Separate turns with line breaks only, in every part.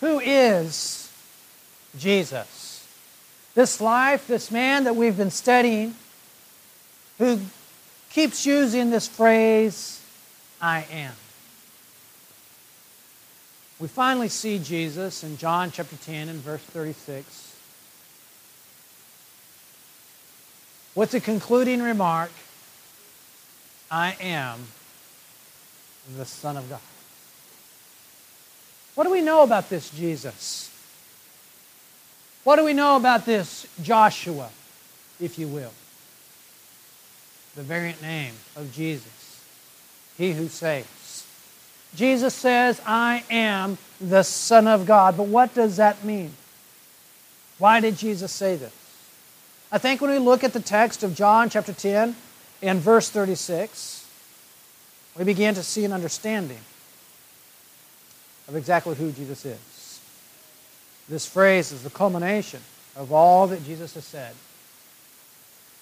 Who is Jesus? This life, this man that we've been studying, who keeps using this phrase, I am. We finally see Jesus in John chapter 10 and verse 36 with the concluding remark, I am the Son of God. What do we know about this Jesus? What do we know about this Joshua, if you will? The variant name of Jesus, He who saves. Jesus says, I am the Son of God. But what does that mean? Why did Jesus say this? I think when we look at the text of John chapter 10 and verse 36, we begin to see an understanding of exactly who Jesus is. This phrase is the culmination of all that Jesus has said.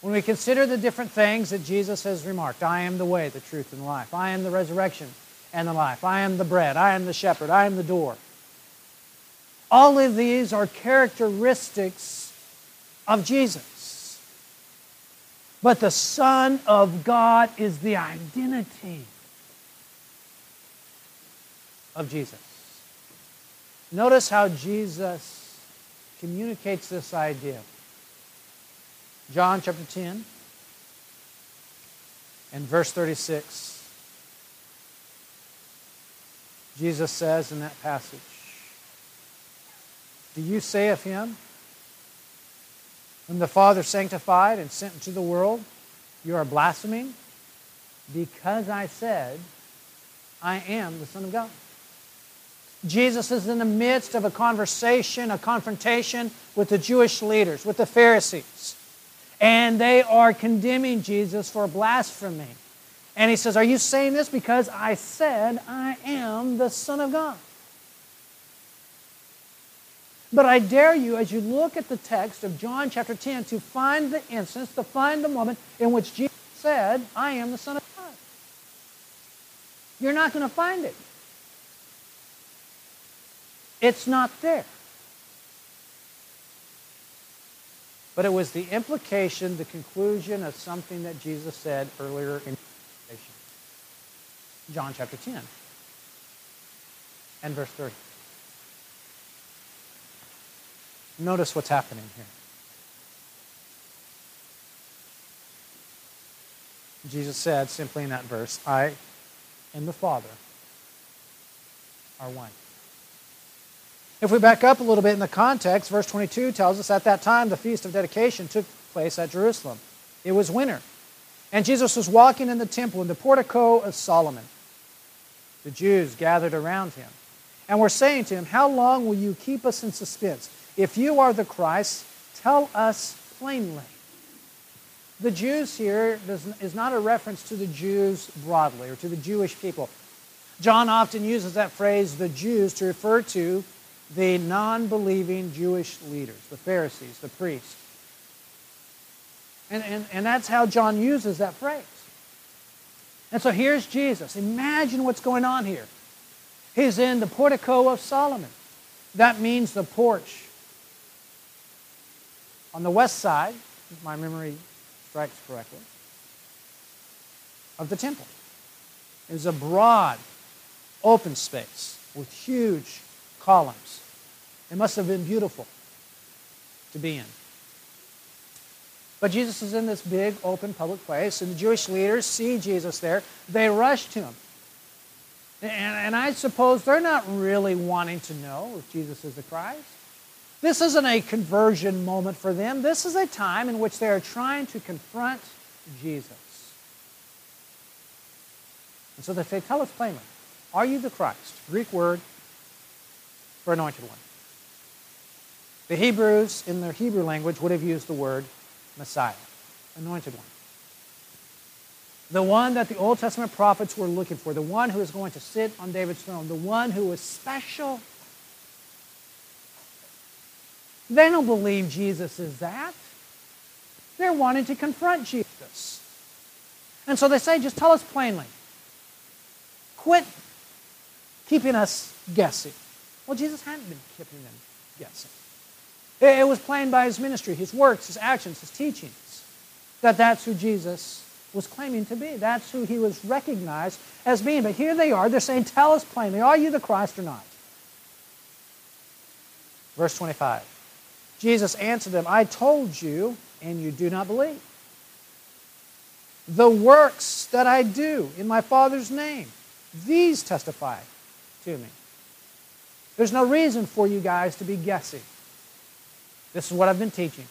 When we consider the different things that Jesus has remarked, I am the way, the truth, and the life. I am the resurrection and the life. I am the bread. I am the shepherd. I am the door. All of these are characteristics of Jesus. But the Son of God is the identity of Jesus. Notice how Jesus communicates this idea. John chapter 10 and verse 36. Jesus says in that passage, Do you say of him, whom the Father sanctified and sent into the world, you are blaspheming? Because I said, I am the Son of God. Jesus is in the midst of a conversation, a confrontation with the Jewish leaders, with the Pharisees. And they are condemning Jesus for blasphemy. And he says, Are you saying this because I said I am the Son of God? But I dare you, as you look at the text of John chapter 10, to find the instance, to find the moment in which Jesus said, I am the Son of God. You're not going to find it. It's not there. But it was the implication, the conclusion of something that Jesus said earlier in John chapter 10 and verse 30. Notice what's happening here. Jesus said simply in that verse, I and the Father are one. If we back up a little bit in the context, verse 22 tells us at that time the feast of dedication took place at Jerusalem. It was winter. And Jesus was walking in the temple in the portico of Solomon. The Jews gathered around him and were saying to him, How long will you keep us in suspense? If you are the Christ, tell us plainly. The Jews here is not a reference to the Jews broadly or to the Jewish people. John often uses that phrase, the Jews, to refer to the non believing Jewish leaders, the Pharisees, the priests. And, and, and that's how John uses that phrase. And so here's Jesus. Imagine what's going on here. He's in the portico of Solomon. That means the porch on the west side, if my memory strikes correctly, of the temple. It was a broad, open space with huge columns. It must have been beautiful to be in. But Jesus is in this big, open, public place, and the Jewish leaders see Jesus there. They rush to him. And, and I suppose they're not really wanting to know if Jesus is the Christ. This isn't a conversion moment for them. This is a time in which they are trying to confront Jesus. And so they say, Tell us plainly, are you the Christ? Greek word for anointed one. The Hebrews, in their Hebrew language, would have used the word Messiah, anointed one. The one that the Old Testament prophets were looking for, the one who is going to sit on David's throne, the one who is special they don't believe Jesus is that. They're wanting to confront Jesus. And so they say, just tell us plainly. Quit keeping us guessing. Well, Jesus hadn't been keeping them guessing. It was plain by his ministry, his works, his actions, his teachings, that that's who Jesus was claiming to be. That's who he was recognized as being. But here they are. They're saying, Tell us plainly, are you the Christ or not? Verse 25. Jesus answered them, I told you, and you do not believe. The works that I do in my Father's name, these testify to me. There's no reason for you guys to be guessing. This is what I've been teaching.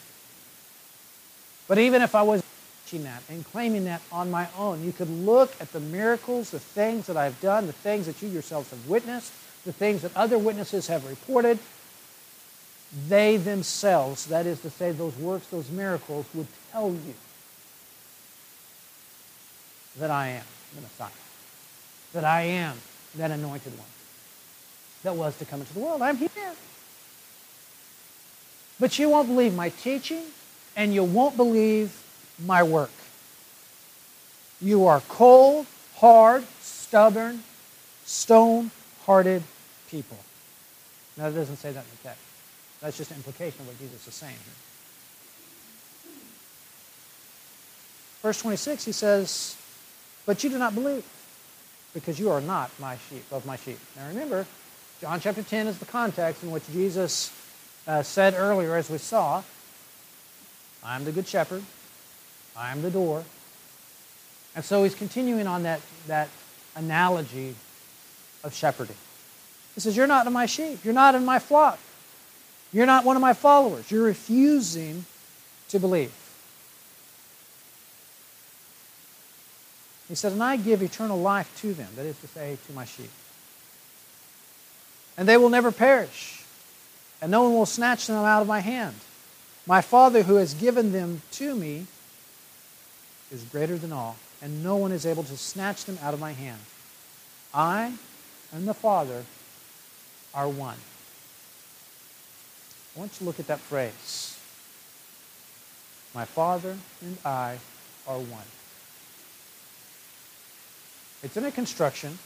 But even if I was teaching that and claiming that on my own, you could look at the miracles, the things that I've done, the things that you yourselves have witnessed, the things that other witnesses have reported. They themselves, that is to say, those works, those miracles, would tell you that I am the Messiah, that I am that anointed one that was to come into the world. I'm here. But you won't believe my teaching, and you won't believe my work. You are cold, hard, stubborn, stone hearted people. Now, it doesn't say that in the text. That's just an implication of what Jesus is saying here. Verse 26, he says, But you do not believe, because you are not my sheep, of my sheep. Now remember, John chapter 10 is the context in which Jesus uh, said earlier, as we saw, I am the good shepherd. I am the door. And so he's continuing on that, that analogy of shepherding. He says, You're not in my sheep. You're not in my flock. You're not one of my followers. You're refusing to believe. He said, And I give eternal life to them, that is to say, to my sheep. And they will never perish, and no one will snatch them out of my hand. My Father who has given them to me is greater than all, and no one is able to snatch them out of my hand. I and the Father are one. I want you to look at that phrase. My Father and I are one. It's in a construction